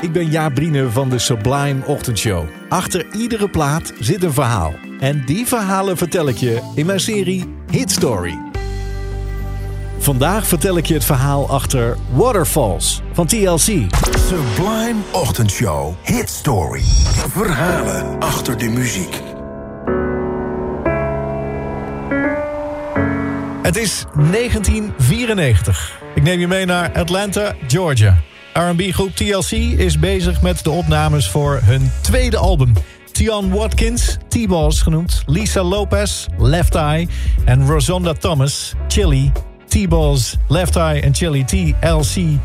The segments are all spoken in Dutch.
Ik ben Jaap Brine van de Sublime Ochtendshow. Achter iedere plaat zit een verhaal. En die verhalen vertel ik je in mijn serie Hit Story. Vandaag vertel ik je het verhaal achter Waterfalls van TLC. Sublime Ochtendshow. Hit Story. Verhalen achter de muziek. Het is 1994. Ik neem je mee naar Atlanta, Georgia. R&B-groep TLC is bezig met de opnames voor hun tweede album. Tion Watkins, T-Balls genoemd, Lisa Lopez, Left Eye... en Rosonda Thomas, Chili, T-Balls, Left Eye en Chili TLC.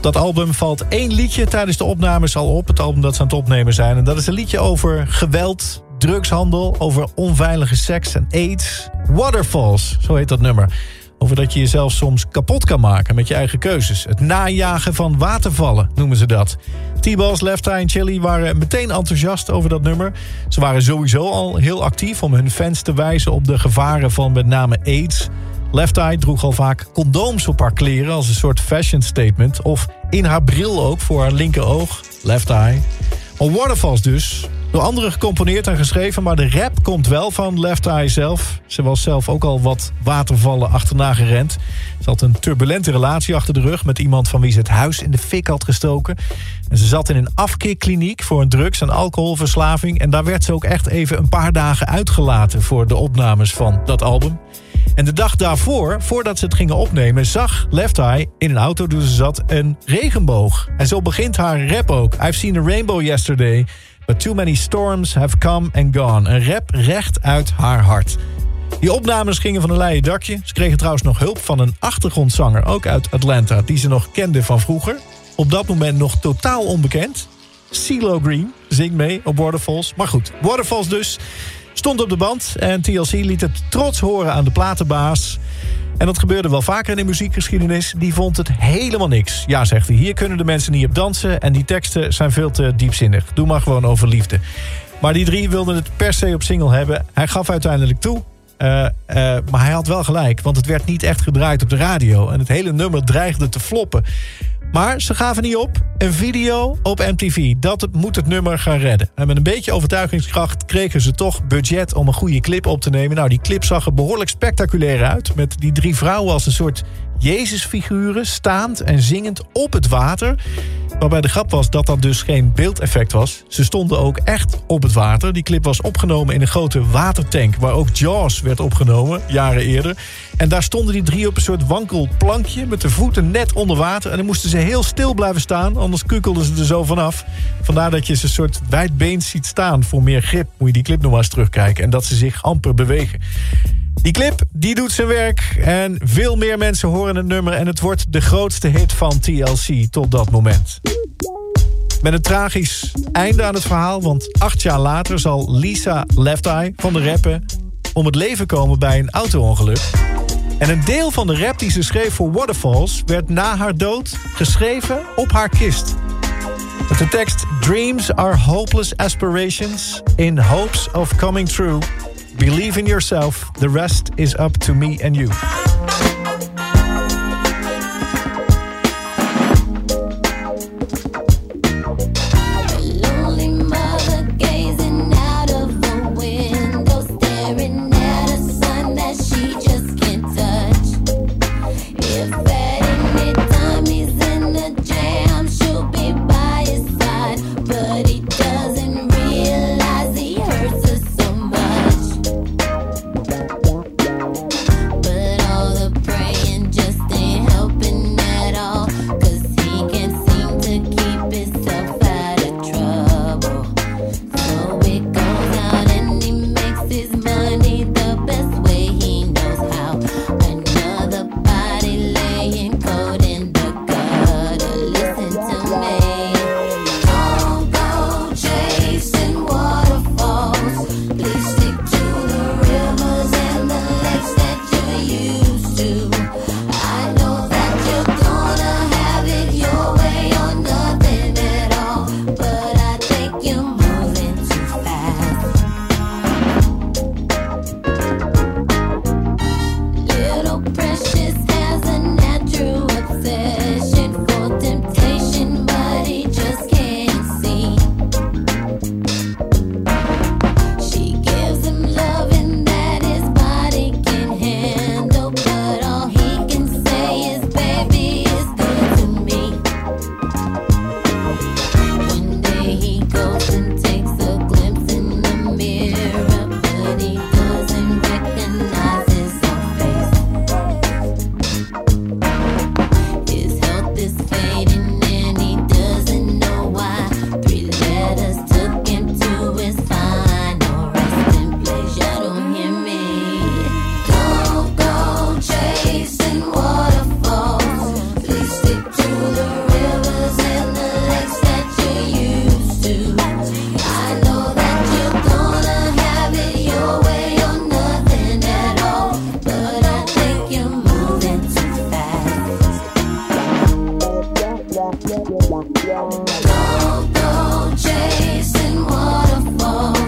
Dat album valt één liedje tijdens de opnames al op. Het album dat ze aan het opnemen zijn. En dat is een liedje over geweld, drugshandel... over onveilige seks en AIDS. Waterfalls, zo heet dat nummer. Over dat je jezelf soms kapot kan maken met je eigen keuzes. Het najagen van watervallen noemen ze dat. T-Balls, Left Eye en Chili waren meteen enthousiast over dat nummer. Ze waren sowieso al heel actief om hun fans te wijzen op de gevaren van met name AIDS. Left Eye droeg al vaak condooms op haar kleren als een soort fashion statement. Of in haar bril ook voor haar linkeroog. Left Eye. Maar Waterfalls dus door anderen gecomponeerd en geschreven... maar de rap komt wel van Left Eye zelf. Ze was zelf ook al wat watervallen achterna gerend. Ze had een turbulente relatie achter de rug... met iemand van wie ze het huis in de fik had gestoken. En ze zat in een afkeerkliniek voor een drugs- en alcoholverslaving... en daar werd ze ook echt even een paar dagen uitgelaten... voor de opnames van dat album. En de dag daarvoor, voordat ze het gingen opnemen... zag Left Eye in een auto toen ze zat een regenboog. En zo begint haar rap ook. I've seen a rainbow yesterday... Too many storms have come and gone. Een rap recht uit haar hart. Die opnames gingen van een leien dakje. Ze kregen trouwens nog hulp van een achtergrondzanger, ook uit Atlanta... die ze nog kende van vroeger. Op dat moment nog totaal onbekend. CeeLo Green zingt mee op Waterfalls. Maar goed, Waterfalls dus stond op de band... en TLC liet het trots horen aan de platenbaas... En dat gebeurde wel vaker in de muziekgeschiedenis. Die vond het helemaal niks. Ja, zegt hij, hier kunnen de mensen niet op dansen... en die teksten zijn veel te diepzinnig. Doe maar gewoon over liefde. Maar die drie wilden het per se op single hebben. Hij gaf uiteindelijk toe. Uh, uh, maar hij had wel gelijk, want het werd niet echt gedraaid op de radio. En het hele nummer dreigde te floppen. Maar ze gaven niet op. Een video op MTV. Dat moet het nummer gaan redden. En met een beetje overtuigingskracht kregen ze toch budget om een goede clip op te nemen. Nou, die clip zag er behoorlijk spectaculair uit. Met die drie vrouwen als een soort Jezusfiguren staand en zingend op het water. Waarbij de grap was dat dat dus geen beeldeffect was. Ze stonden ook echt op het water. Die clip was opgenomen in een grote watertank... waar ook Jaws werd opgenomen, jaren eerder. En daar stonden die drie op een soort wankelplankje... met de voeten net onder water. En dan moesten ze heel stil blijven staan, anders kukelden ze er zo vanaf. Vandaar dat je ze een soort wijdbeens ziet staan. Voor meer grip moet je die clip nog maar eens terugkijken. En dat ze zich amper bewegen. Die clip die doet zijn werk en veel meer mensen horen het nummer... en het wordt de grootste hit van TLC tot dat moment. Met een tragisch einde aan het verhaal... want acht jaar later zal Lisa Left Eye van de rappen... om het leven komen bij een auto-ongeluk. En een deel van de rap die ze schreef voor Waterfalls... werd na haar dood geschreven op haar kist. Met de tekst... Dreams are hopeless aspirations in hopes of coming true... Believe in yourself. The rest is up to me and you. Don't go chasing waterfalls.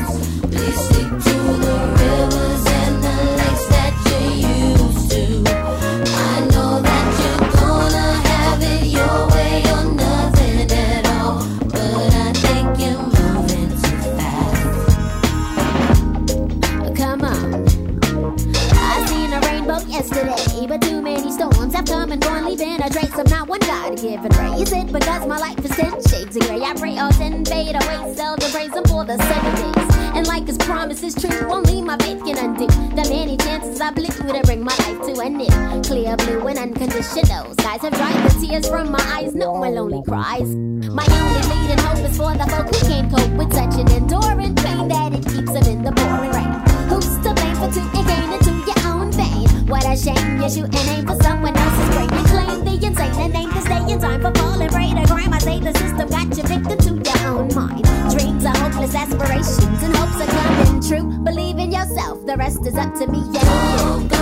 Pray all ten fade away. Sell the praise and for the seven days. And like his promise is true, only my faith can undo the many chances I blew to bring my life to an end. Clear blue and unconditional skies have dried the tears from my eyes. No one lonely cries. My only leading hope is for the his aspirations and hopes are coming true. Believe in yourself, the rest is up to me. Yeah.